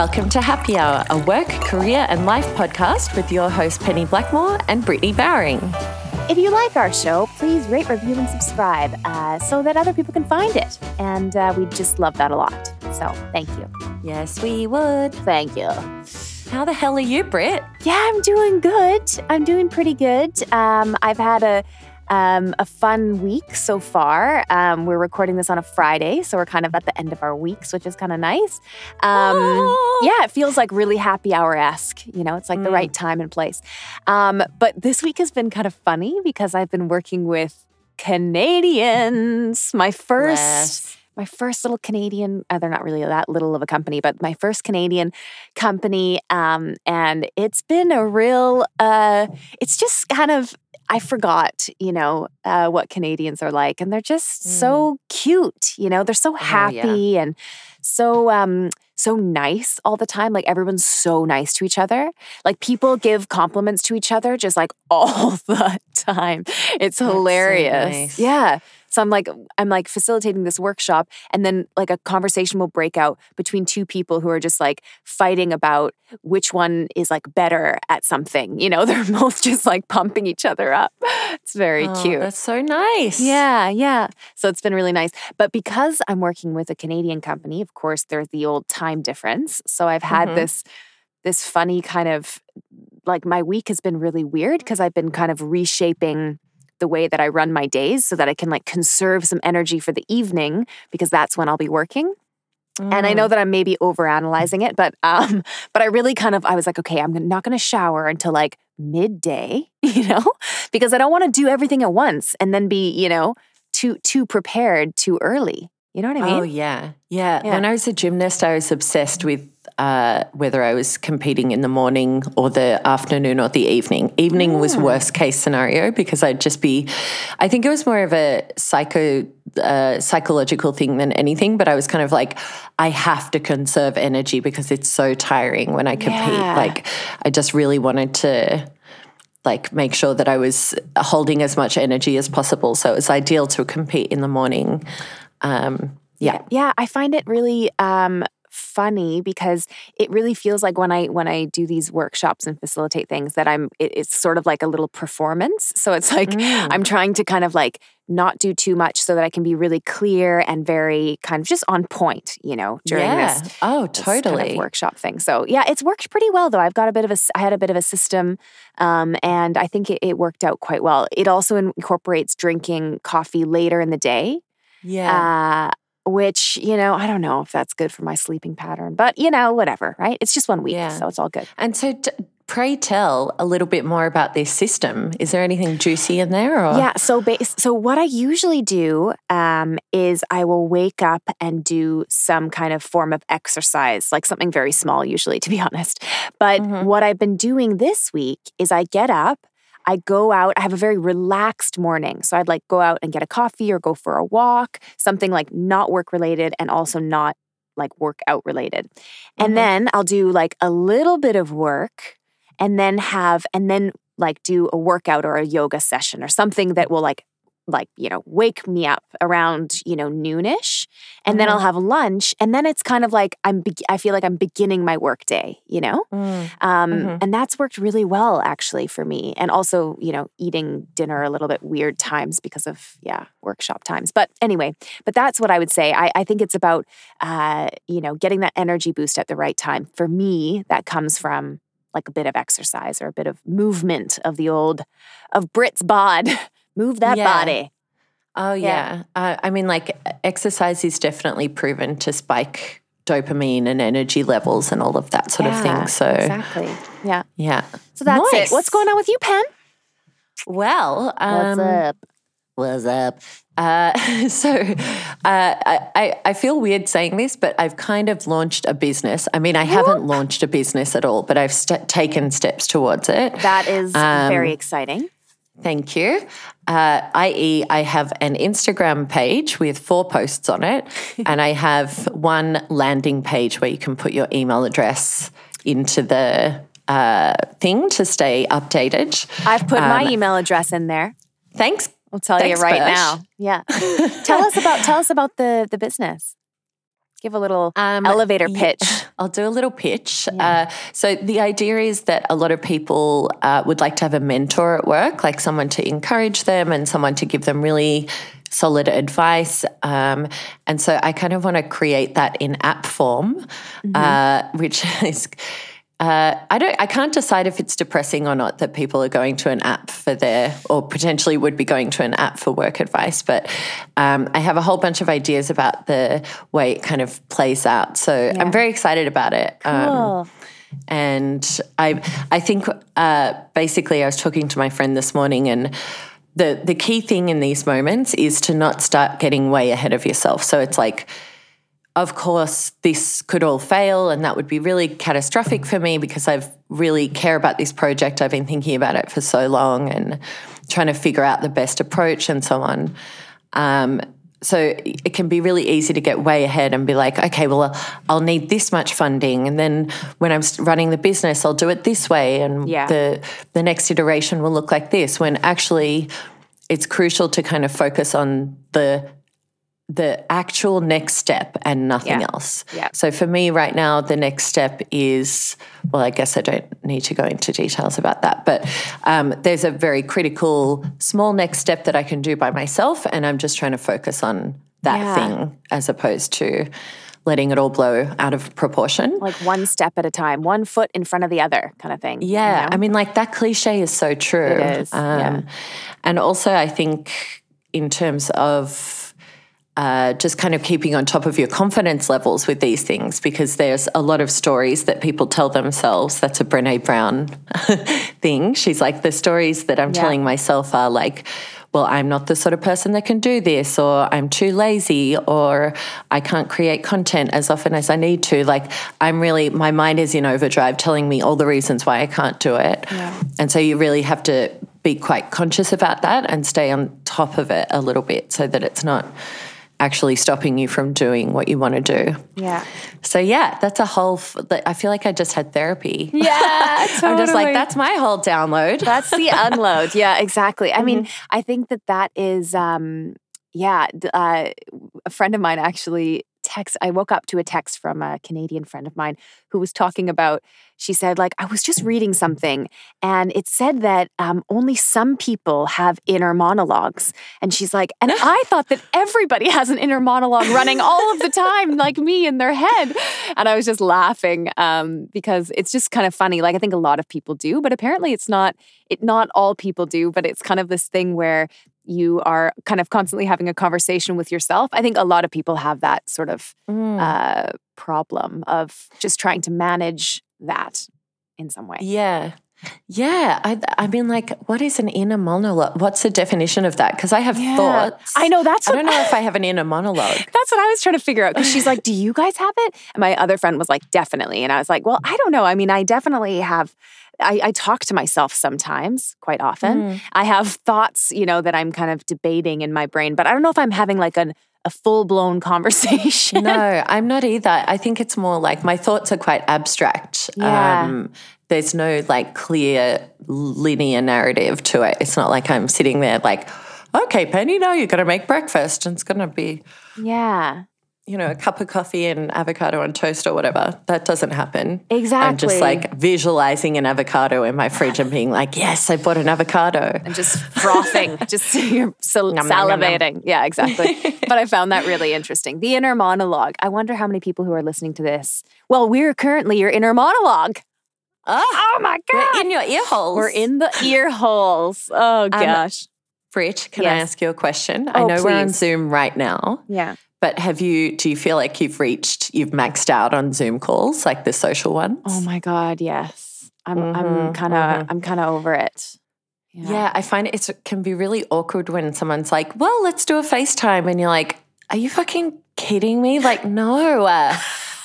Welcome to Happy Hour, a work, career, and life podcast with your host Penny Blackmore and Brittany Bowering. If you like our show, please rate, review, and subscribe uh, so that other people can find it. And uh, we just love that a lot. So thank you. Yes, we would. Thank you. How the hell are you, Britt? Yeah, I'm doing good. I'm doing pretty good. Um, I've had a um, a fun week so far. Um, we're recording this on a Friday, so we're kind of at the end of our weeks, which is kind of nice. Um, Oh. Yeah, it feels like really happy hour esque. You know, it's like the Mm. right time and place. Um, but this week has been kind of funny because I've been working with Canadians. My first Bless. my first little Canadian, uh, they're not really that little of a company, but my first Canadian company. Um, and it's been a real, uh, it's just kind of, I forgot, you know, uh, what Canadians are like. And they're just so cute, you know, they're so yeah. happy and so, um, so nice all the time. Like everyone's so nice to each other. Like people give compliments to each other just like all the time. It's so hilarious. nice. Yeah. So I'm like, I'm like facilitating this workshop, and then like a conversation will break out between two people who are just like fighting about which one is like better at something. You know, they're both just like pumping each other up. It's very Oh, cute. That's so nice. Yeah, yeah. So it's been really nice. But because I'm working with a Canadian company, of course, there's the old time difference. So I've had Mhm. this this funny kind of like my week has been really weird because I've been kind of reshaping the way that I run my days so that I can like conserve some energy for the evening because that's when I'll be working. And I know Mm. that I'm maybe overanalyzing it, but um, but I really kind of I was like, okay, I'm not going to shower until like midday, you know, because I don't want to do everything at once and then be, you know, too too prepared too early. You know what I mean? Oh yeah. yeah, Yeah. When I was a gymnast, I was obsessed with uh, whether I was competing in the morning or the afternoon or the evening. Evening was Mm. worst case scenario because I'd just be. I think it was more of a psycho uh, psychological thing than anything. But I was kind of like, I have to conserve energy because it's so tiring when I compete. Yeah. Like I just really wanted to like make sure that I was holding as much energy as possible. So it was ideal to compete in the morning. Um, yeah. Yeah, I find it really um funny because it really feels like when I when I do these workshops and facilitate things that I'm it, it's sort of like a little performance. So it's like Mm. I'm trying to kind of like not do too much so that I can be really clear and very kind of just on point, you know, during yeah. this Oh, this kind totally. of workshop thing. So yeah, it's worked pretty well though. I've got a bit of a, I had a bit of a system, um, and I think it, it worked out quite well. It also incorporates drinking coffee later in the day, yeah. uh, which you know I don't know if that's good for my sleeping pattern, but you know whatever, right? It's just one week, Yeah. so it's all good. and so, t- pray tell a little bit more about this system. Is there anything juicy in there? Or? Yeah. So, base, so what I usually do um, is I will wake up and do some kind of form of exercise, like something very small, usually, to be honest. But Mhm. what I've been doing this week is I get up. I go out, I have a very relaxed morning. So I'd like go out and get a coffee or go for a walk, something like not work related and also not like workout related. And Mhm. then I'll do like a little bit of work and then have and then like do a workout or a yoga session or something that will like like you know wake me up around you know noonish and then Mhm. i'll have lunch and then it's kind of like i'm be- i feel like i'm beginning my work day you know Mm. um, Mhm. and that's worked really well actually for me and also you know eating dinner a little bit weird times because of yeah workshop times but anyway but that's what i would say i, I think it's about uh, you know getting that energy boost at the right time for me that comes from like a bit of exercise or a bit of movement of the old of brit's bod move that Yeah. body Oh, Yeah. yeah. Uh, I mean, like, exercise is definitely proven to spike dopamine and energy levels and all of that sort of thing. So, exactly yeah yeah. so that's Nice. it what's going on with you pen Well, um, what's up What's up? Uh, so uh, I, I- feel weird saying this, but I've kind of launched a business. I mean, I haven't launched a business at all, but I've st- taken steps towards it. that is Um, very exciting Thank you. Uh, i.e., I have an Instagram page with four posts on it, and I have one landing page where you can put your email address into the uh, thing to stay updated. i've put my email address in there Thanks. I'll tell Thanks, you right now. Yeah. tell us about tell us about the the business. Give a little Um, elevator pitch. I'll do a little pitch. Uh, so the idea is that a lot of people uh, would like to have a mentor at work, like someone to encourage them and someone to give them really solid advice. Um, and so I kind of want to create that in app form, uh, which is. Uh, I don't. I can't decide if it's depressing or not that people are going to an app for their, or potentially would be going to an app for work advice. But um, I have a whole bunch of ideas about the way it kind of plays out. So I'm very excited about it. Um, and I I think uh, basically I was talking to my friend this morning and the the key thing in these moments is to not start getting way ahead of yourself. So it's like of course this could all fail and that would be really catastrophic for me because I've really care about this project. I've been thinking about it for so long and trying to figure out the best approach and so on. Um, so it can be really easy to get way ahead and be like, okay, well, I'll need this much funding, and then when I'm running the business, I'll do it this way, and Yeah. the the next iteration will look like this. When actually, it's crucial to kind of focus on the the actual next step and nothing Yeah. else. Yeah. So for me right now, the next step is well, I guess I don't need to go into details about that, but um, there's a very critical small next step that I can do by myself, and I'm just trying to focus on that Yeah. thing as opposed to letting it all blow out of proportion. Like one step at a time, one foot in front of the other kind of thing. you Yeah, know? I mean, like that cliche is so true. Um, yeah. And also, I think in terms of uh, just kind of keeping on top of your confidence levels with these things, because there's a lot of stories that people tell themselves. That's a Brene Brown thing. She's like, the stories that I'm Yeah. telling myself are like, well, I'm not the sort of person that can do this, or I'm too lazy, or I can't create content as often as I need to. Like, I'm really, my mind is in overdrive telling me all the reasons why I can't do it. And so you really have to be quite conscious about that and stay on top of it a little bit so that it's not actually stopping you from doing what you want to do. yeah. So, yeah, that's a whole, f- I feel like I just had therapy. Yeah, totally. I'm just like, that's my whole download. That's the unload. Yeah, exactly. I mean, Mm-hmm. I think that that is, um, yeah, uh, a friend of mine actually text. I woke up to a text from a Canadian friend of mine who was talking about. She said, like, I was just reading something, and it said that um, only some people have inner monologues. And she's like, and I thought that everybody has an inner monologue running all of the time, like me in their head. And I was just laughing um, because it's just kind of funny. Like I think a lot of people do, but apparently it's not. It not all people do, but it's kind of this thing where you are kind of constantly having a conversation with yourself. I think a lot of people have that sort of Mm. uh, problem of just trying to manage that in some way. Yeah. Yeah. I, I mean, like, what is an inner monologue? What's the definition of that? Because I have Yeah. thoughts. I know that's I don't know if I have an inner monologue. That's what I was trying to figure out because she's like, Do you guys have it? And my other friend was like, Definitely. And I was like, Well, I don't know. I mean, I definitely have. I, I talk to myself sometimes, quite often. I have thoughts, you know, that I'm kind of debating in my brain, but I don't know if I'm having like an, a full blown conversation. No, I'm not either. I think it's more like my thoughts are quite abstract. Yeah. Um, there's no like clear linear narrative to it. It's not like I'm sitting there like, okay, Penny, now you're going to make breakfast and it's going to be, yeah, you know, a cup of coffee and avocado on toast or whatever. That doesn't happen. exactly. I'm just like visualizing an avocado in my fridge and being like, yes, I bought an avocado. and just frothing, just you're sal- Nom, nom, nom, nom. salivating. Yeah, exactly. but I found that really interesting. The inner monologue. I wonder how many people who are listening to this. Well, we're currently your inner monologue. Oh, my God. we're in your ear holes. We're in the ear holes. Oh gosh. Brit, can I ask you a question? I Oh, know we're on. Zoom right now, yeah. but have you, do you feel like you've reached, you've maxed out on Zoom calls, like the social ones? Oh my god, yes. I'm I'm Mhm, kind of I'm kind of over it. Yeah, I find it can be really awkward when someone's like, well, let's do a FaceTime. And you're like, are you fucking kidding me? Like, no, uh,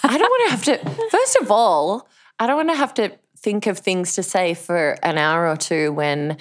I don't want to have to, first of all, I don't want to have to think of things to say for an hour or two when,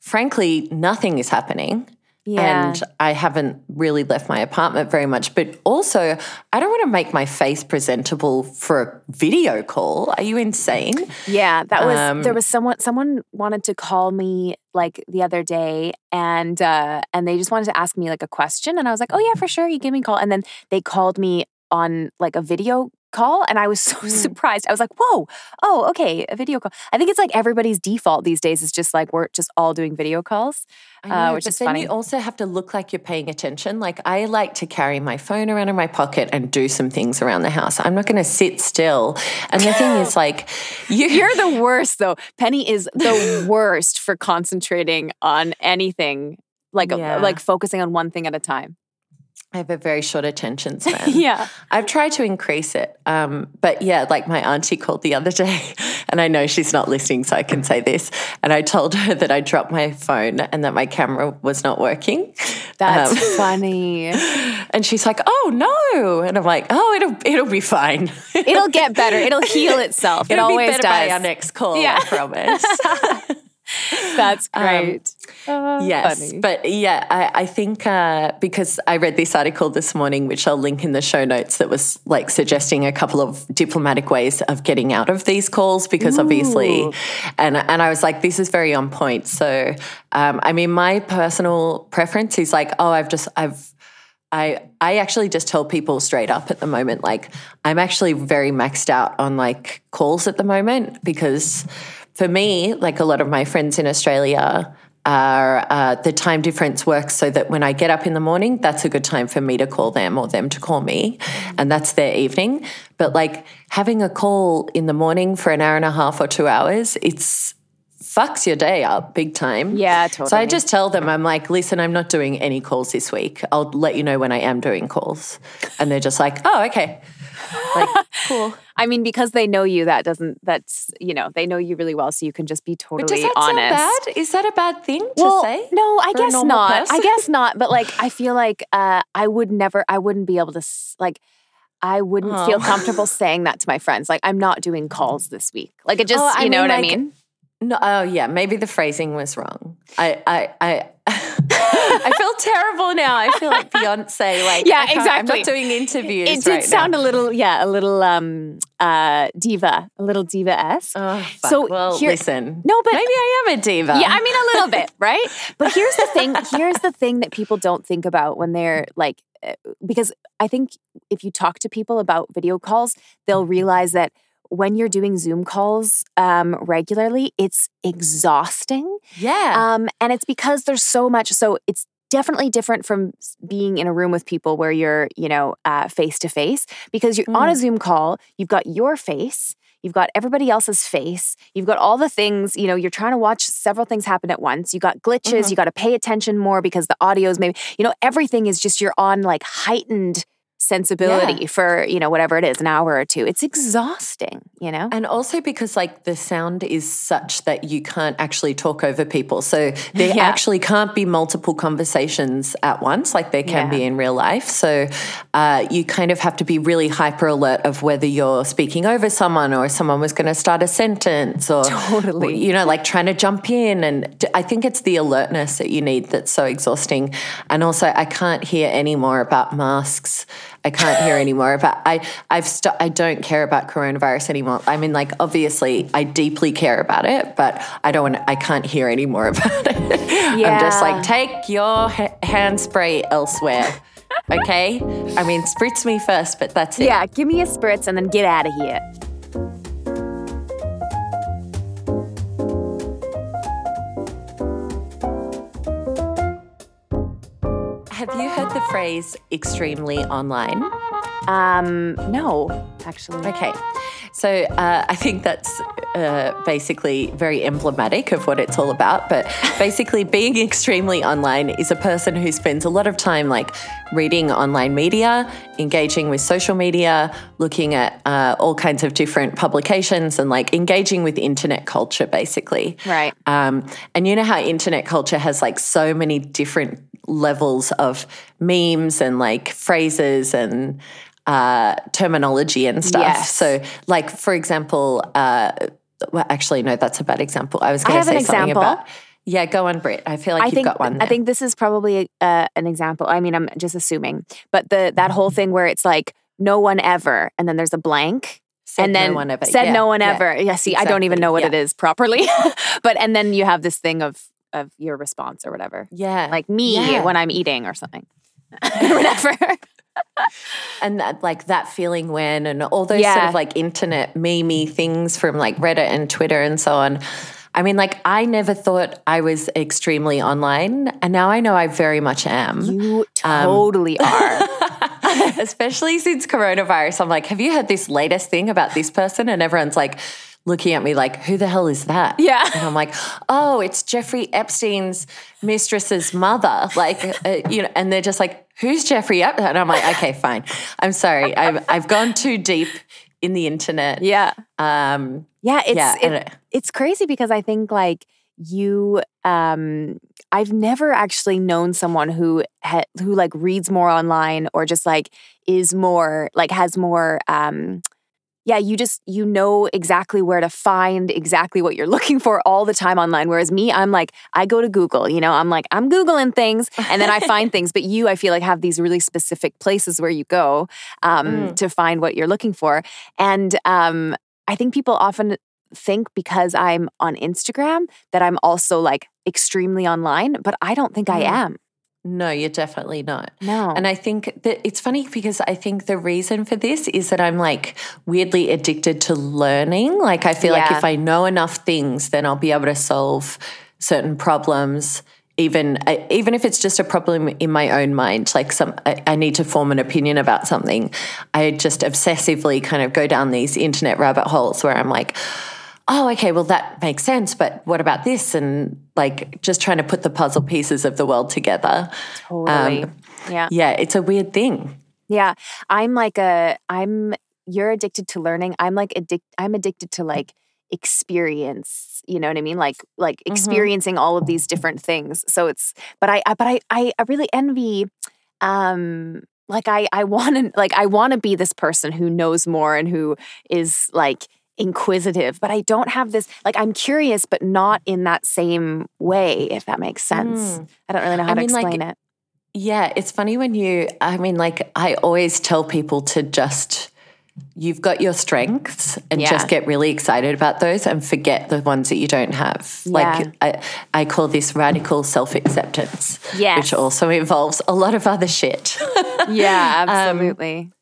frankly, nothing is happening. Yeah. And I haven't really left my apartment very much. But also, I don't want to make my face presentable for a video call. Are you insane? Yeah, that was Um, there was someone someone wanted to call me like the other day and uh and they just wanted to ask me like a question and I was like, "Oh yeah, for sure, you give me a call." And then they called me on like a video call and I was so surprised. I was like, whoa, oh, okay, a video call. I think it's like everybody's default these days is just like we're just all doing video calls, I know, uh, which but is then funny. you also have to look like you're paying attention. Like I like to carry my phone around in my pocket and do some things around the house. I'm not going to sit still. And the thing is, like, you, You're the worst though. Penny is the worst for concentrating on anything, like Yeah. like focusing on one thing at a time. I have a very short attention span. Yeah. I've tried to increase it. Um, but yeah, like my auntie called the other day, and I know she's not listening, so I can say this. And I told her that I dropped my phone and that my camera was not working. That's Um, funny. and she's like, "Oh no!" And I'm like, "Oh, it'll it'll be fine. It'll get better. It'll heal itself. It it'll always be better does. by our next call. Yeah. I promise." That's great. Uh, Yes, funny. but yeah, I, I think uh, because I read this article this morning, which I'll link in the show notes, that was like suggesting a couple of diplomatic ways of getting out of these calls. Because obviously, and and I was like, this is very on point. So, um, I mean, my personal preference is like, oh, I've just I've. I I actually just tell people straight up at the moment like I'm actually very maxed out on like calls at the moment because for me like a lot of my friends in Australia are uh, the time difference works so that when I get up in the morning that's a good time for me to call them or them to call me and that's their evening but like having a call in the morning for an hour and a half or 2 hours it's fucks your day up big time. Yeah, totally. So I just tell them, I'm like, listen, I'm not doing any calls this week. I'll let you know when I am doing calls. And they're just like, oh, okay. Like, cool. I mean, because they know you, that doesn't. That's you know, they know you really well, so you can just be totally But does that honest. sound bad? Is that a bad thing to well, say? no, I guess not. I guess not. But like, I feel like uh, I would never. I wouldn't be able to like. I wouldn't feel Oh. comfortable saying that to my friends. Like, I'm not doing calls this week. Like, it just, Oh, you know mean, what I mean? No, oh yeah, maybe the phrasing was wrong. I I I I feel terrible now. I feel like Beyonce. Like Yeah, exactly. I'm not doing interviews. It did right sound now. a little, yeah, a little um uh diva, a little diva s. Oh, fuck. So well, here- listen. No, but- maybe I am a diva. Yeah, I mean a little bit, right? But here's the thing. Here's the thing that people don't think about when they're like, uh, because I think if you talk to people about video calls, they'll realize that when you're doing Zoom calls um, regularly, it's exhausting. yeah. Um, and it's because there's so much. So it's definitely different from being in a room with people where you're, you know, face to face because you're on a Zoom call, you've got your face. You've got everybody else's face. You've got all the things, you know, you're trying to watch several things happen at once. You got glitches. You got to pay attention more because the audio is maybe, you know, everything is just you're on like heightened sensibility for, you know, whatever it is, an hour or two. It's exhausting, you know? And also because like the sound is such that you can't actually talk over people. So there Yeah. actually can't be multiple conversations at once like there can Yeah. be in real life. So uh, you kind of have to be really hyper alert of whether you're speaking over someone or someone was going to start a sentence or Totally. you know like trying to jump in and I think it's the alertness that you need that's so exhausting. And also I can't hear any more about masks. I can't hear anymore But I I've st- I don't care about coronavirus anymore. I mean like obviously I deeply care about it, but I don't want I can't hear anymore about it. I'm just like take your ha- hand spray elsewhere. Okay? I mean spritz me first, but that's it. Yeah, give me a spritz and then get out of here. Phrase extremely online? Um, no, actually. Okay. So uh, I think that's uh, basically very emblematic of what it's all about. But basically, being extremely online is a person who spends a lot of time like reading online media, engaging with social media, looking at uh, all kinds of different publications, and like engaging with internet culture, basically. Right. Um, and you know how internet culture has like so many different levels of memes and like phrases and uh, terminology and stuff. Yes. So, like for example, uh, well, actually, no, that's a bad example. I was going to say something about. Yeah, go on, Britt. I feel like I you've think got one. I think this is probably uh, an example. I mean, I'm just assuming, but the that whole thing where it's like no one ever, and then there's a blank, Said and then no one ever. said Yeah, no one yeah. ever. Yeah, see, I don't even know what yeah. it is properly, but and then you have this thing of of your response or whatever, Yeah, like me Yeah. when I'm eating or something, whatever. and that, like that feeling when, and all those sort of like internet memey things from like Reddit and Twitter and so on. I mean, like I never thought I was extremely online, and now I know I very much am. You Um, totally are. Especially since coronavirus, I'm like, have you heard this latest thing about this person? And everyone's like looking at me like, who the hell is that? Yeah. And I'm like, oh, it's Jeffrey Epstein's mistress's mother. Like, uh, you know, and they're just like, who's Jeffrey Epstein? And I'm like, okay, fine. I'm sorry. I've, I've gone too deep in the internet. yeah. Um, Yeah, it's yeah. it- it- it's crazy because I think like you um I've never actually known someone who ha- who like reads more online or just like is more like has more um yeah, you just you know exactly where to find exactly what you're looking for all the time online whereas me I'm like I go to Google, you know, I'm like I'm googling things and then I find things but you I feel like have these really specific places where you go um Mm. to find what you're looking for and um I think people often think because I'm on Instagram that I'm also like extremely online, but I don't think I Mm. am. No, you're definitely not. No. And I think that it's funny because I think the reason for this is that I'm like weirdly addicted to learning. Like, I feel like if I know enough things, then I'll be able to solve certain problems. Even uh, even if it's just a problem in my own mind, like some I, I need to form an opinion about something, I just obsessively kind of go down these internet rabbit holes where I'm like, oh, okay, well that makes sense, but what about this? And like just trying to put the puzzle pieces of the world together. totally. um, yeah. Yeah, it's a weird thing. Yeah. I'm like a I'm you're addicted to learning. I'm like addict I'm addicted to like experience, you know what I mean? Like like Mhm. experiencing all of these different things. So it's but I, I but I I, I really envy um like I I want to like I want to be this person who knows more and who is like inquisitive, but I don't have this like I'm curious but not in that same way if that makes sense. Mm. I don't really know how I to mean, like, explain it. Yeah, it's funny when you, I mean, like, I always tell people to just, you've got your strengths and Yeah. just get really excited about those and forget the ones that you don't have. Like, I, I call this radical self acceptance, Yes. which also involves a lot of other shit. Yeah, absolutely.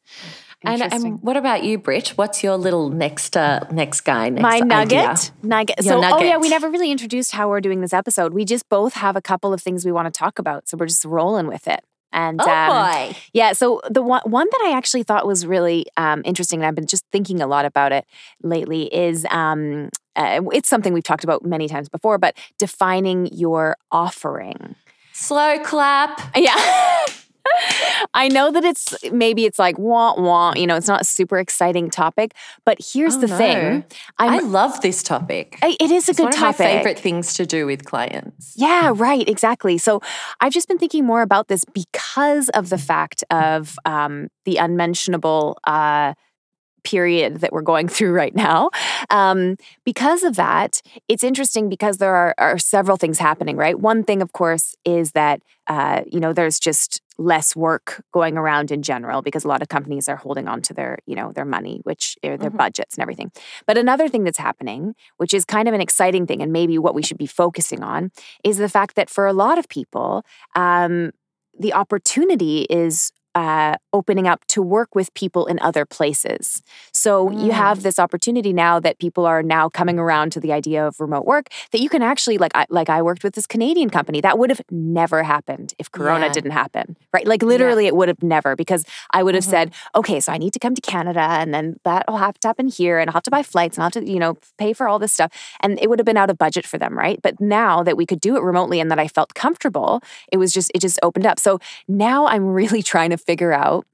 And, and what about you, Britt? What's your little next, uh, next guy, next My idea? nugget, nugget. Your So, oh yeah, we never really introduced how we're doing this episode. We just both have a couple of things we want to talk about, so we're just rolling with it. And Oh um, boy. yeah, so the one one that I actually thought was really um, interesting, and I've been just thinking a lot about it lately, is um, uh, it's something we've talked about many times before, but defining your offering. Slow clap. Yeah. I know that it's maybe it's like wah wah, you know, it's not a super exciting topic, but here's Oh, the no. thing. I I'm, love this topic. I, it is a It's good one of topic. my favorite things to do with clients. Yeah, right, exactly. So I've just been thinking more about this because of the fact of um, the unmentionable uh, period that we're going through right now. Um, because of that, it's interesting because there are, are several things happening, right? One thing, of course, is that uh, you know there's just less work going around in general because a lot of companies are holding on to their you know their money, which their Mhm. budgets and everything. But another thing that's happening, which is kind of an exciting thing, and maybe what we should be focusing on, is the fact that for a lot of people, um, the opportunity is uh, opening up to work with people in other places. So you Mm. have this opportunity now that people are now coming around to the idea of remote work that you can actually like I, like I worked with this Canadian company that would have never happened if Corona Yeah. didn't happen, right? Like literally, it would have never because I would have Mhm. said, okay, so I need to come to Canada, and then that'll have to happen here, and I'll have to buy flights, and I'll have to you know pay for all this stuff, and it would have been out of budget for them, right? But now that we could do it remotely and that I felt comfortable, it was just it just opened up. So now I'm really trying to figure out,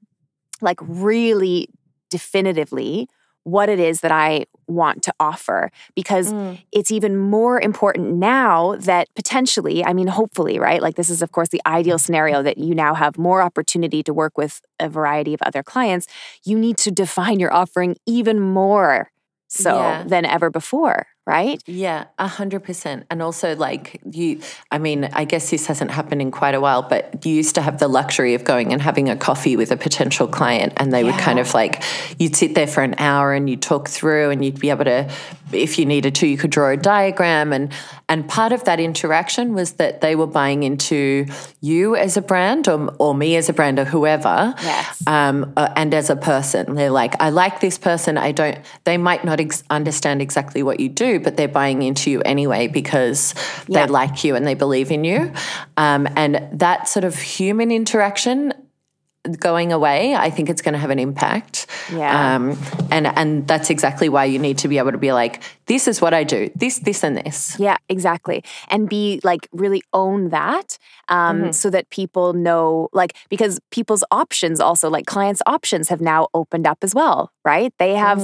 like, really definitively what it is that I want to offer because Mm. it's even more important now that potentially, I mean, hopefully, right? Like, this is, of course, the ideal scenario that you now have more opportunity to work with a variety of other clients. You need to define your offering even more so Yeah. than ever before, right? Yeah, a hundred percent. And also, like you, I mean, I guess this hasn't happened in quite a while, but you used to have the luxury of going and having a coffee with a potential client, and they would kind of like you'd sit there for an hour and you'd talk through, and you'd be able to, if you needed to, you could draw a diagram, and and part of that interaction was that they were buying into you as a brand or or me as a brand or whoever, Yes. um, uh, and as a person. They're like, I like this person. I don't. They might not ex- understand exactly what you do, but they're buying into you anyway because Yeah. they like you and they believe in you. Um, and that sort of human interaction going away, I think it's going to have an impact. Yeah. Um, and and that's exactly why you need to be able to be like, this is what I do. This, this, and this. Yeah, exactly. And be like really own that um, so that people know, like, because people's options also, like clients' options have now opened up as well, right? They have,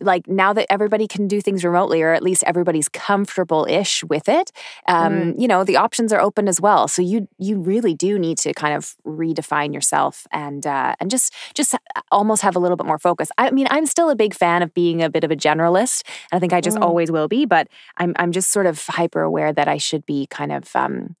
like, now that everybody can do things remotely, or at least everybody's comfortable ish with it, um, you know, the options are open as well. So you you really do need to kind of redefine yourself and uh, and just just almost have a little bit more focus. I mean, I'm still a big fan of being a bit of a generalist. and I think I just always will be, but I'm I'm just sort of hyper aware that I should be kind of um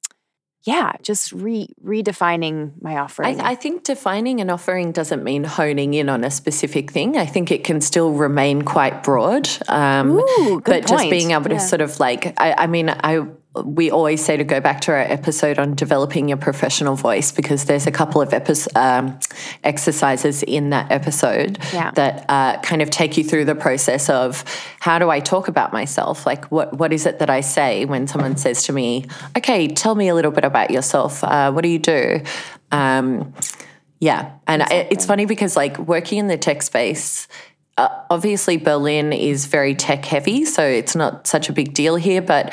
yeah, just re redefining my offering. I, I think defining an offering doesn't mean honing in on a specific thing. I think it can still remain quite broad. Um, Ooh, good but just being able to Yeah. sort of like, I, I mean, I we always say to go back to our episode on developing your professional voice because there's a couple of epi- um, exercises in that episode Yeah. that uh, kind of take you through the process of how do I talk about myself? Like, what what is it that I say when someone says to me, "Okay, tell me a little bit about yourself. Uh, what do you do?" Um, yeah, and I, it's funny because like working in the tech space. Uh, obviously, Berlin is very tech heavy, so it's not such a big deal here. But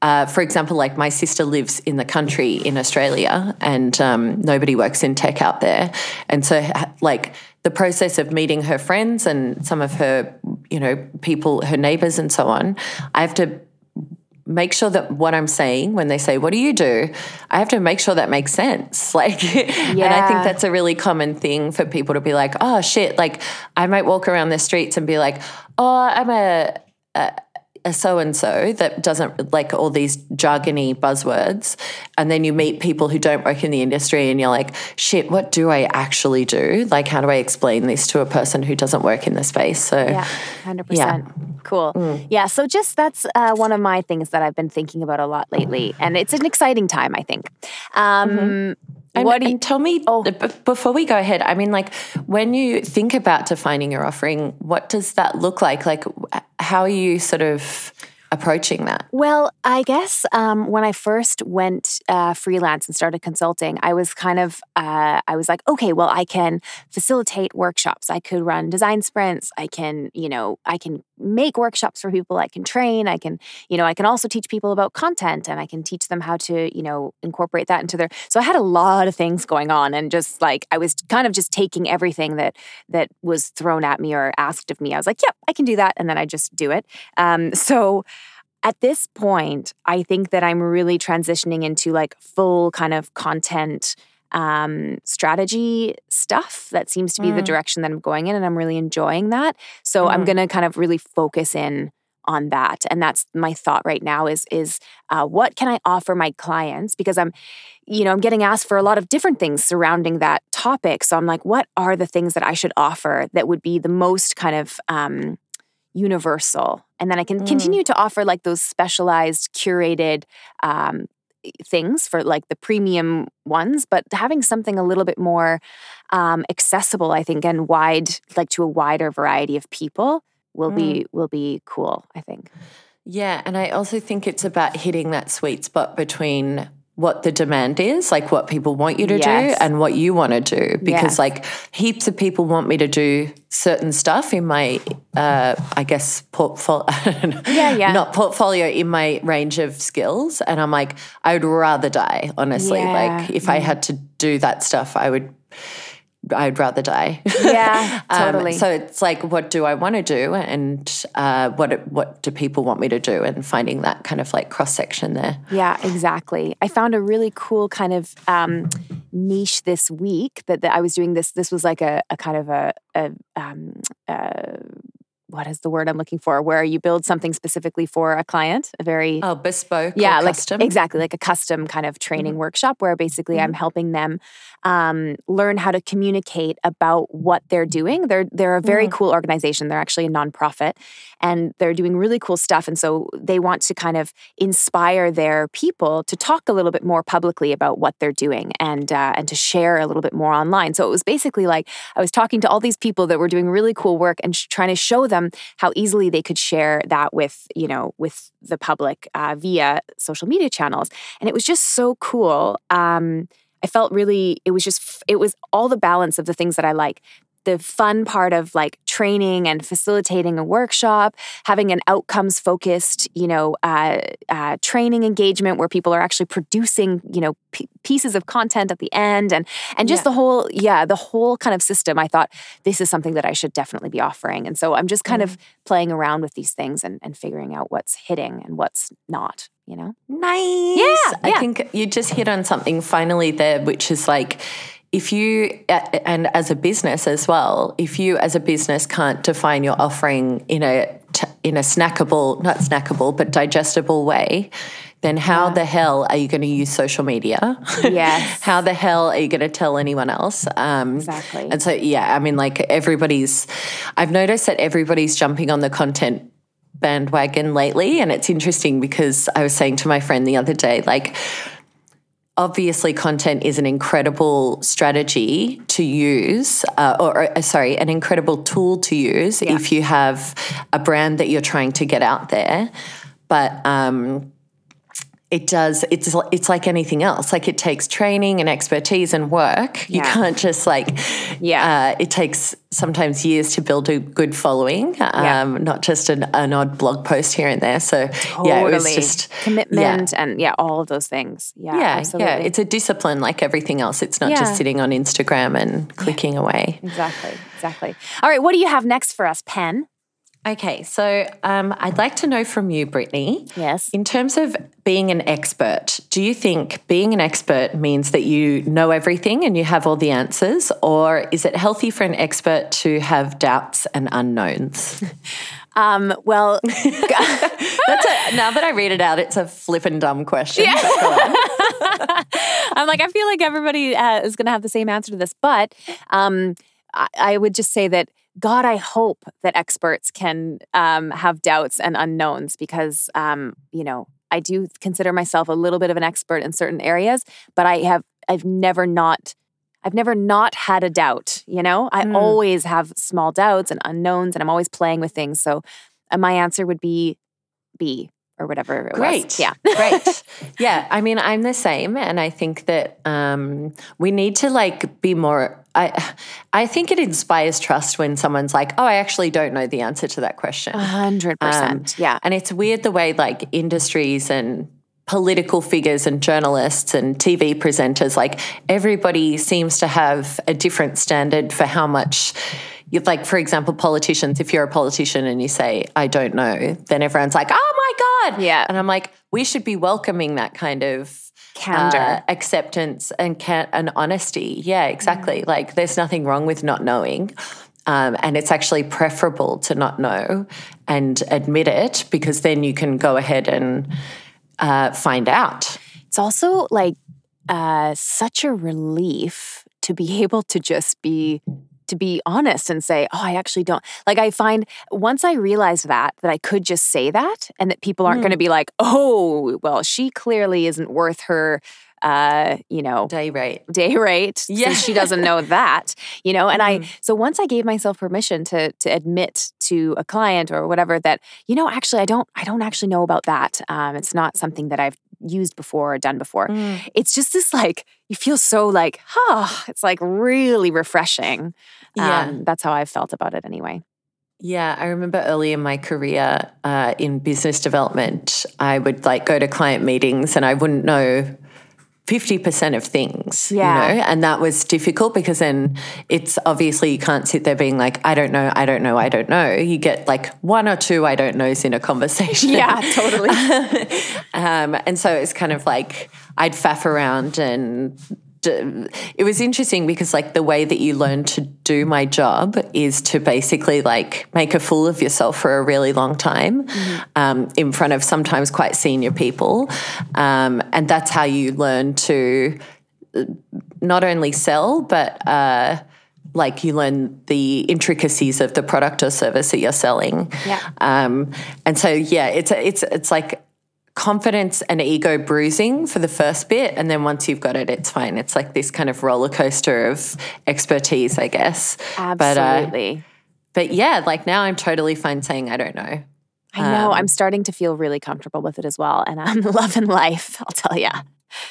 uh, for example, like my sister lives in the country in Australia, and um, nobody works in tech out there. And so, like, the process of meeting her friends and some of her, you know, people, her neighbors, and so on, I have to make sure that what I'm saying when they say, What do you do? I have to make sure that makes sense. Like, and I think that's a really common thing for people to be like, Oh shit. Like, I might walk around the streets and be like, Oh, I'm a, a so and so that doesn't like all these jargony buzzwords. And then you meet people who don't work in the industry and you're like, shit, what do I actually do? Like, how do I explain this to a person who doesn't work in the space? So, Yeah, hundred percent. Cool. Yeah. So just that's uh, one of my things that I've been thinking about a lot lately, and it's an exciting time. I think. Um, And, what do you, tell me Oh. b- before we go ahead. I mean, like when you think about defining your offering, what does that look like? Like, how are you sort of approaching that? Well, I guess um, when I first went uh, freelance and started consulting, I was kind of, uh, I was like, okay, well, I can facilitate workshops. I could run design sprints. I can, you know, I can make workshops for people. I can train. I can, you know, I can also teach people about content and I can teach them how to, you know, incorporate that into their. So I had a lot of things going on and just like, I was kind of just taking everything that, that was thrown at me or asked of me. I was like, yep, I can do that. And then I just do it. Um, so, at this point, I think that I'm really transitioning into like full kind of content um, strategy stuff. That seems to be the Mm. direction that I'm going in, and I'm really enjoying that. So I'm Mhm. going to kind of really focus in on that, and that's my thought right now. Is is uh, what can I offer my clients because I'm, you know, I'm getting asked for a lot of different things surrounding that topic. So I'm like, what are the things that I should offer that would be the most kind of um, universal and then i can Mm. continue to offer like those specialized curated um, things for like the premium ones but having something a little bit more um, accessible i think and wide like to a wider variety of people will be will be cool i think. Yeah, and I also think it's about hitting that sweet spot between what the demand is, like what people want you to Yes. do, and what you want to do. Because Yes. like heaps of people want me to do certain stuff in my, uh, I guess, portfolio. Yeah, yeah. Not portfolio in my range of skills, and I'm like, I would rather die. Honestly, Yeah, like if I had to do that stuff, I would. I'd rather die. Yeah, Um, totally. so it's like, what do I want to do, and uh, what what do people want me to do, and finding that kind of like cross section there. Yeah, exactly. I found a really cool kind of um, niche this week that, that I was doing this. This was like a, a kind of a, a, um, a what is the word I'm looking for? Where you build something specifically for a client, a very oh bespoke, yeah, like custom. exactly like a custom kind of training Mm-hmm. workshop where basically I'm helping them um, learn how to communicate about what they're doing. They're they're a very Mm. cool organization. They're actually a nonprofit, and they're doing really cool stuff. And so they want to kind of inspire their people to talk a little bit more publicly about what they're doing and uh, and to share a little bit more online. So it was basically like I was talking to all these people that were doing really cool work and sh- trying to show them how easily they could share that with you know with the public uh, via social media channels and it was just so cool um, i felt really it was just it was all the balance of the things that i like. The fun part of like training and facilitating a workshop having an outcomes focused you know uh, uh, training engagement where people are actually producing you know p- pieces of content at the end and and just Yeah. the whole yeah the whole kind of system. I thought this is something that i should definitely be offering. And so i'm just kind of playing around with these things and, and figuring out what's hitting and what's not you know Nice. Yeah, I yeah. think you just hit on something finally there, which is like, if you, and as a business as well, if you as a business can't define your offering in a, in a snackable, not snackable, but digestible way, then how the hell are you going to use social media? Yes. how the hell are you going to tell anyone else? Um, Exactly. And so, yeah, I mean, like everybody's, I've noticed that everybody's jumping on the content bandwagon lately. And it's interesting because I was saying to my friend the other day, like, obviously, content is an incredible strategy to use, uh, or uh, sorry, an incredible tool to use if you have a brand that you're trying to get out there. But, um, it does it's it's like anything else like it takes training and expertise and work yeah. you can't just like Yeah. uh, it takes sometimes years to build a good following Yeah. um, not just an, an odd blog post here and there so totally. yeah it was just commitment and yeah all of those things yeah yeah absolutely. yeah it's a discipline like everything else it's not Yeah. just sitting on instagram and clicking away exactly exactly all right what do you have next for us pen okay so um, i'd like to know from you brittany yes In terms of being an expert, do you think being an expert means that you know everything and you have all the answers? Or is it healthy for an expert to have doubts and unknowns? um well That's a, now that I read it out, it's a flippin' dumb question. on. I'm like, I feel like everybody uh, is going to have the same answer to this, but um, I, I would just say that God, I hope that experts can um, have doubts and unknowns because, um, you know, I do consider myself a little bit of an expert in certain areas, but I have, I've never not. I've never not had a doubt, you know? I Mm. always have small doubts and unknowns, and I'm always playing with things. So uh, my answer would be B or whatever it Great. was. Yeah. Great. Yeah. I mean, I'm the same. And I think that um, we need to like be more. I, I think it inspires trust when someone's like, oh, I actually don't know the answer to that question. A hundred percent. Yeah. And it's weird the way like industries and political figures and journalists and TV presenters, like everybody seems to have a different standard for how much. You, like, for example, politicians, if you're a politician and you say, I don't know, then everyone's like, oh my God. Yeah. And I'm like, we should be welcoming that kind of Candor. uh, acceptance and can and honesty. Yeah, exactly. Like there's nothing wrong with not knowing. Um, and it's actually preferable to not know and admit it because then you can go ahead and uh, find out. It's also like uh, such a relief to be able to just be to be honest and say, "Oh, I actually don't." Like I find once I realized that that I could just say that and that people aren't going to be like, "Oh, well, she clearly isn't worth her uh, you know, Day rate. day rate Yeah. she doesn't know that you know and Mm. i so once i gave myself permission to to admit to a client or whatever that you know actually i don't i don't actually know about that um, it's not something that i've used before or done before Mm. it's just this like you feel so like huh it's like really refreshing Yeah. um, that's how i've felt about it anyway Yeah, I remember early in my career uh, in business development, I would like go to client meetings and I wouldn't know 50% of things, Yeah. you know, and that was difficult because then it's obviously you can't sit there being like, I don't know, I don't know, I don't know. You get like one or two I don't knows in a conversation. yeah totally um, and so it's kind of like I'd faff around and it was interesting because like the way that you learn to do my job is to basically like make a fool of yourself for a really long time mm-hmm. um, in front of sometimes quite senior people. Um, and that's how you learn to uh, not only sell but uh, like you learn the intricacies of the product or service that you're selling. Yeah. Um, and so yeah it's it's it's like confidence and ego bruising for the first bit. And then once you've got it, it's fine. It's like this kind of roller coaster of expertise, I guess. Absolutely. But, uh, but yeah, like now I'm totally fine saying I don't know. I know. Um, I'm starting to feel really comfortable with it as well. And I'm loving life, I'll tell you.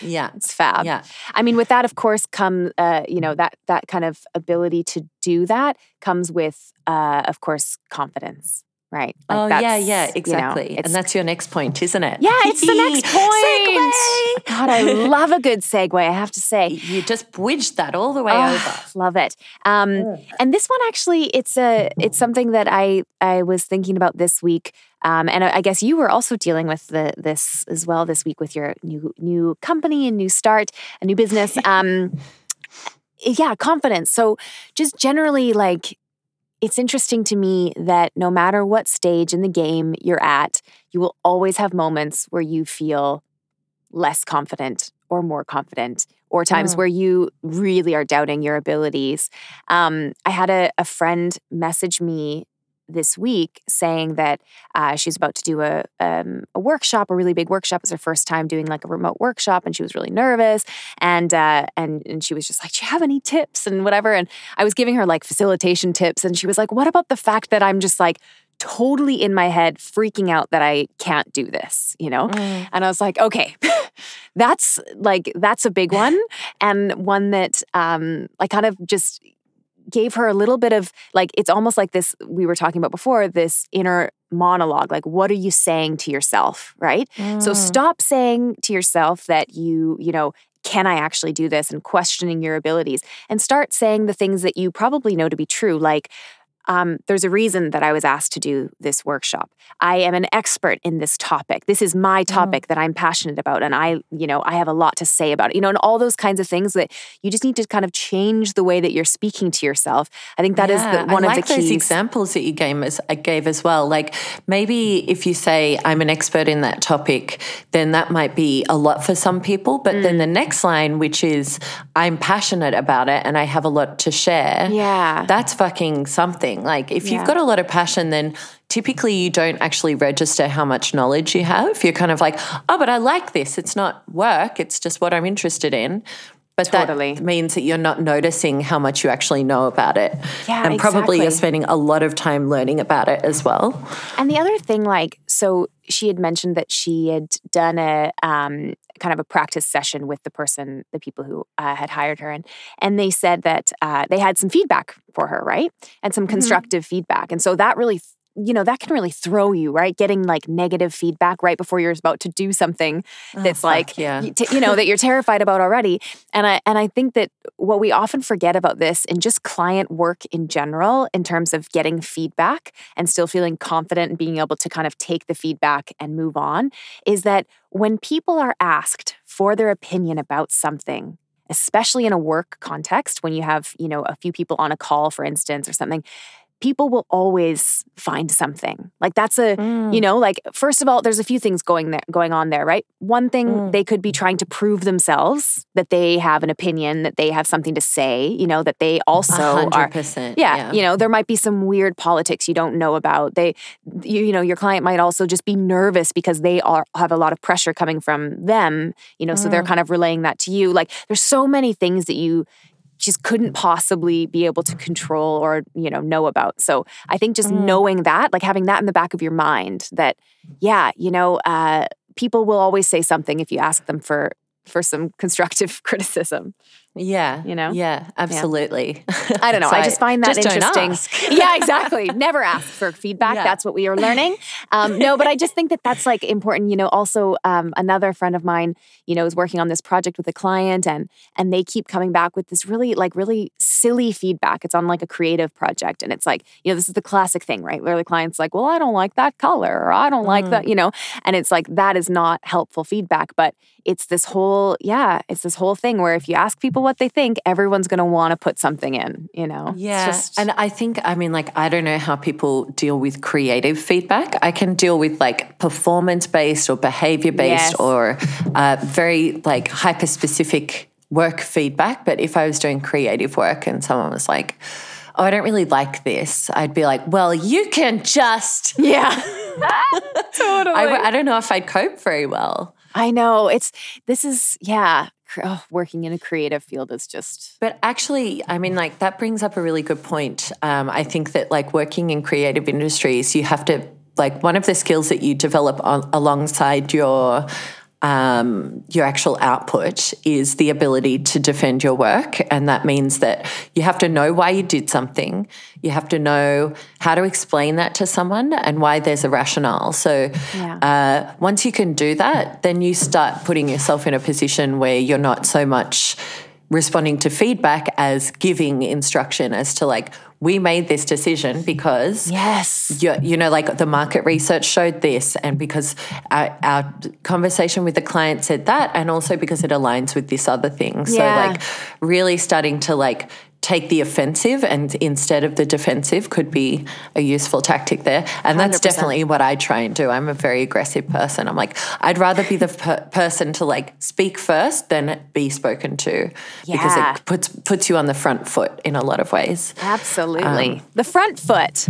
Yeah, it's fab. Yeah, I mean, with that, of course, come uh, you know that that kind of ability to do that comes with, uh, of course, confidence right? Like oh yeah, yeah, exactly. You know, and that's your next point, isn't it? Yeah, it's the next point. God, I love a good segue. I have to say, you just bridged that all the way oh, over. Love it. Um, mm. And this one actually, it's a, it's something that I I was thinking about this week. Um, and I guess you were also dealing with the, this as well this week with your new new company and new start, a new business. Um, yeah, confidence. So just generally, like it's interesting to me that no matter what stage in the game you're at, you will always have moments where you feel less confident or more confident, or times mm. where you really are doubting your abilities. Um, I had a, a friend message me this week saying that uh, she's about to do a, um, a workshop, a really big workshop. It's her first time doing like a remote workshop, and she was really nervous. And uh, and and she was just like, "Do you have any tips and whatever?" And I was giving her like facilitation tips, and she was like, "What about the fact that I'm just like." totally in my head freaking out that I can't do this, you know? Mm. And I was like, okay, that's like that's a big one and one that um I kind of just gave her a little bit of like it's almost like this we were talking about before this inner monologue like what are you saying to yourself right mm. so stop saying to yourself that you you know can I actually do this and questioning your abilities and start saying the things that you probably know to be true like um, there's a reason that I was asked to do this workshop. I am an expert in this topic. This is my mm-hmm. topic mm. that I'm passionate about, and I, you know, I have a lot to say about it. You know, and all those kinds of things that you just need to kind of change the way that you're speaking to yourself. I think that yeah, is the, one I of the keys. those examples that you gave as, uh, gave as well. Like maybe if you say I'm an expert in that topic, then that might be a lot for some people. But mm. then the next line, which is I'm passionate about it and I have a lot to share. Yeah, that's fucking something like if yeah. you've got a lot of passion, then typically you don't actually register how much knowledge you have. You're kind of like, oh, but I like this. It's not work, it's just what I'm interested in. But totally. that means that you're not noticing how much you actually know about it. Yeah, and probably exactly. you're spending a lot of time learning about it as well. And the other thing, like, so she had mentioned that she had done a um, kind of a practice session with the person, the people who uh, had hired her, and and they said that uh, they had some feedback for her, right, and some mm-hmm. constructive mm-hmm. feedback, and so that really you know that can really throw you right getting like negative feedback right before you're about to do something oh, that's like yeah. you, you know that you're terrified about already and i and i think that what we often forget about this and just client work in general in terms of getting feedback and still feeling confident and being able to kind of take the feedback and move on is that when people are asked for their opinion about something especially in a work context when you have you know a few people on a call for instance or something people will always find something. Like that's a, mm. you know, like first of all, there's a few things going there going on there, right? One thing mm. they could be trying to prove themselves that they have an opinion, that they have something to say, you know, that they also 100%, are yeah, yeah, you know, there might be some weird politics you don't know about. They you, you know, your client might also just be nervous because they are have a lot of pressure coming from them, you know, mm. so they're mm. kind of relaying that to you. Like there's so many things that you just couldn't possibly be able to control or you know know about so i think just mm. knowing that like having that in the back of your mind that yeah you know uh, people will always say something if you ask them for for some constructive criticism yeah. You know? Yeah, absolutely. Yeah. I don't know. so I just find that just interesting. yeah, exactly. Never ask for feedback. Yeah. That's what we are learning. Um, no, but I just think that that's like important. You know, also um, another friend of mine, you know, is working on this project with a client and and they keep coming back with this really like really silly feedback. It's on like a creative project. And it's like, you know, this is the classic thing, right? Where the client's like, well, I don't like that color or I don't mm. like that, mm. you know, and it's like that is not helpful feedback. But it's this whole, yeah, it's this whole thing where if you ask people people what they think, everyone's going to want to put something in, you know? It's Yeah. just- and I think, I mean, like, I don't know how people deal with creative feedback. I can deal with like performance based or behavior based Yes. or uh, very like hyper specific work feedback. But if I was doing creative work and someone was like, oh, I don't really like this, I'd be like, well, you can just. yeah. totally. I, I don't know if I'd cope very well. I know. It's, this is, yeah. Oh, working in a creative field is just, But actually, I mean, like that brings up a really good point. Um, I think that like working in creative industries, you have to like one of the skills that you develop on, alongside your um, your actual output is the ability to defend your work, and that means that you have to know why you did something. You have to know how to explain that to someone and why there's a rationale. So Yeah. uh, once you can do that, then you start putting yourself in a position where you're not so much responding to feedback as giving instruction as to like we made this decision because yes. you, you know like the market research showed this and because our, our conversation with the client said that and also because it aligns with this other thing so Yeah. like really starting to like take the offensive and instead of the defensive could be a useful tactic there and that's 100%. definitely what i try and do i'm a very aggressive person i'm like i'd rather be the per- person to like speak first than be spoken to because it puts puts you on the front foot in a lot of ways Absolutely. Um, the front foot.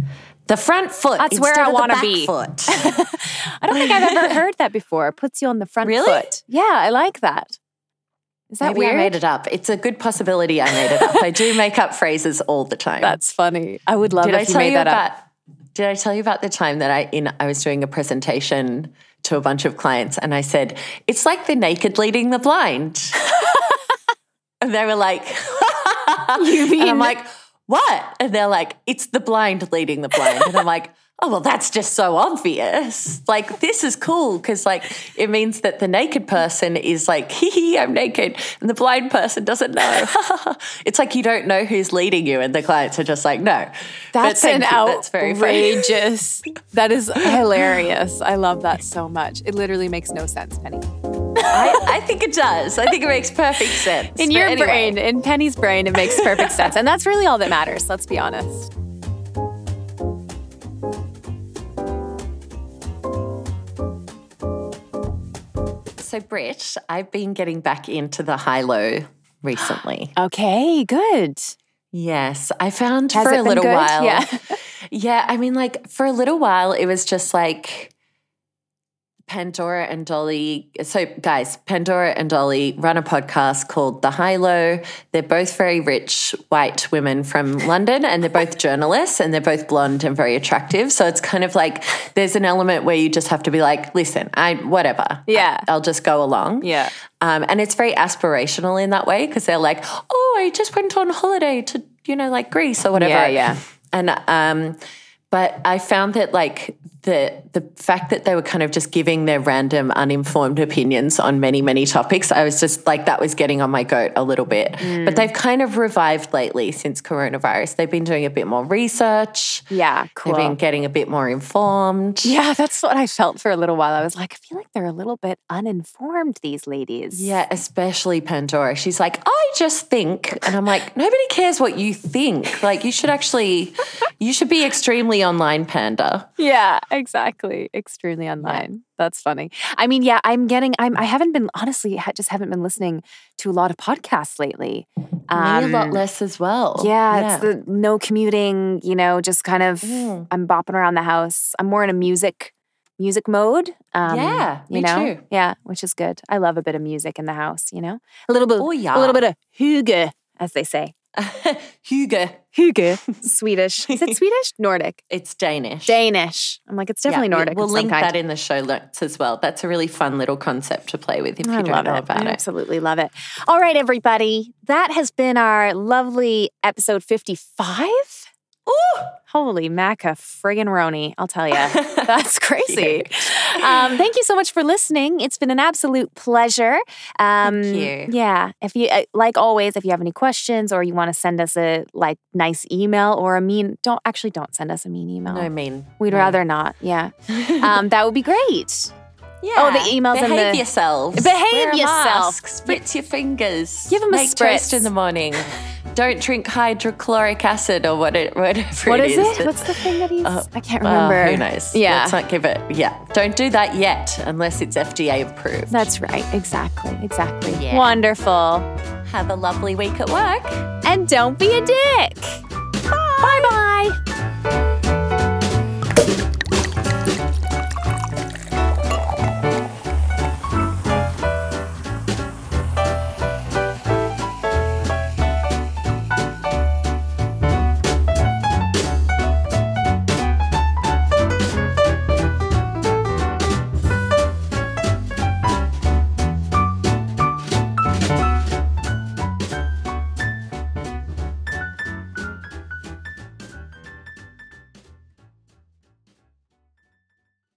the front foot. That's where I wanna be. Foot. I don't think I've ever heard that before. It puts you on the front Really? foot. Yeah, I like that. Is that Maybe weird? I made it up. It's a good possibility I made it up. I do make up phrases all the time. That's funny. I would love did if I you made you that about? up. Did I tell you about the time that I in I was doing a presentation to a bunch of clients and I said it's like the naked leading the blind, and they were like, You and mean I'm like, what? And they're like, it's the blind leading the blind. And I'm like, oh, well, that's just so obvious. Like, this is cool because, like, it means that the naked person is like, hee hee, I'm naked. And the blind person doesn't know. it's like you don't know who's leading you. And the clients are just like, no. That's an you. That's outrageous. that is hilarious. I love that so much. It literally makes no sense, Penny. I, I think it does. I think it makes perfect sense. In your anyway. brain, in Penny's brain, it makes perfect sense. And that's really all that matters, let's be honest. So, Britt, I've been getting back into the high low recently. Okay, good. Yes, I found Has for a little good? while. Yeah. yeah, I mean, like for a little while, it was just like Pandora and Dolly. So, guys, Pandora and Dolly run a podcast called The High Low. They're both very rich white women from London, and they're both journalists, and they're both blonde and very attractive. So it's kind of like there's an element where you just have to be like, listen, I whatever, Yeah. I, will just go along. Yeah. Um, and it's very aspirational in that way because they're like, oh, I just went on holiday to, you know, like Greece or whatever. Yeah, yeah. And um, but I found that like the the fact that they were kind of just giving their random uninformed opinions on many many topics, I was just like that was getting on my goat a little bit. Mm. But they've kind of revived lately since coronavirus. They've been doing a bit more research. Yeah, cool. They've been getting a bit more informed. Yeah, that's what I felt for a little while. I was like, I feel like they're a little bit uninformed, these ladies. Yeah, especially Pandora. She's like, I just think, and I'm like, nobody cares what you think. Like, you should actually, you should be extremely online, Panda. Yeah, exactly. Extremely online. That's funny. I mean, yeah, I'm getting. I'm. I haven't been honestly. I just haven't been listening to a lot of podcasts lately. Me a lot Um, less as well. Yeah, it's the no commuting. You know, just kind of. Mm. I'm bopping around the house. I'm more in a music, music mode. Um, Yeah, you me know, too. yeah, which is good. I love a bit of music in the house. You know, a little bit. Oh, yeah. a little bit of hygge, as they say. Hugo. Hygge, Swedish. Is it Swedish? Nordic. It's Danish. Danish. I'm like, it's definitely Yeah, Nordic. We'll link kind. that in the show notes as well. That's a really fun little concept to play with if you I don't love know it. about I it. absolutely love it. All right, everybody. That has been our lovely episode 55. Ooh, holy maca friggin' roni, I'll tell you. That's crazy. um, thank you so much for listening. It's been an absolute pleasure. Um, you. Yeah. If you, uh, like always, if you have any questions or you want to send us a like nice email or a mean, don't actually don't send us a mean email. No mean. We'd no. rather not. Yeah. um, that would be great. Yeah. Oh, the emails and Behave the- yourselves. Behave Wear a yourself. Mask. Spritz your fingers. Give 'em a Make spritz. in the morning. Don't drink hydrochloric acid or what it, whatever What it is is. it? What's the thing that he's? Uh, I can't Oh, remember. who knows? Yeah. Let's not give it. Yeah. Don't do that yet unless it's FDA approved. That's right. Exactly. Exactly. Yeah. Wonderful. Have a lovely week at work. And don't be a dick. Bye bye.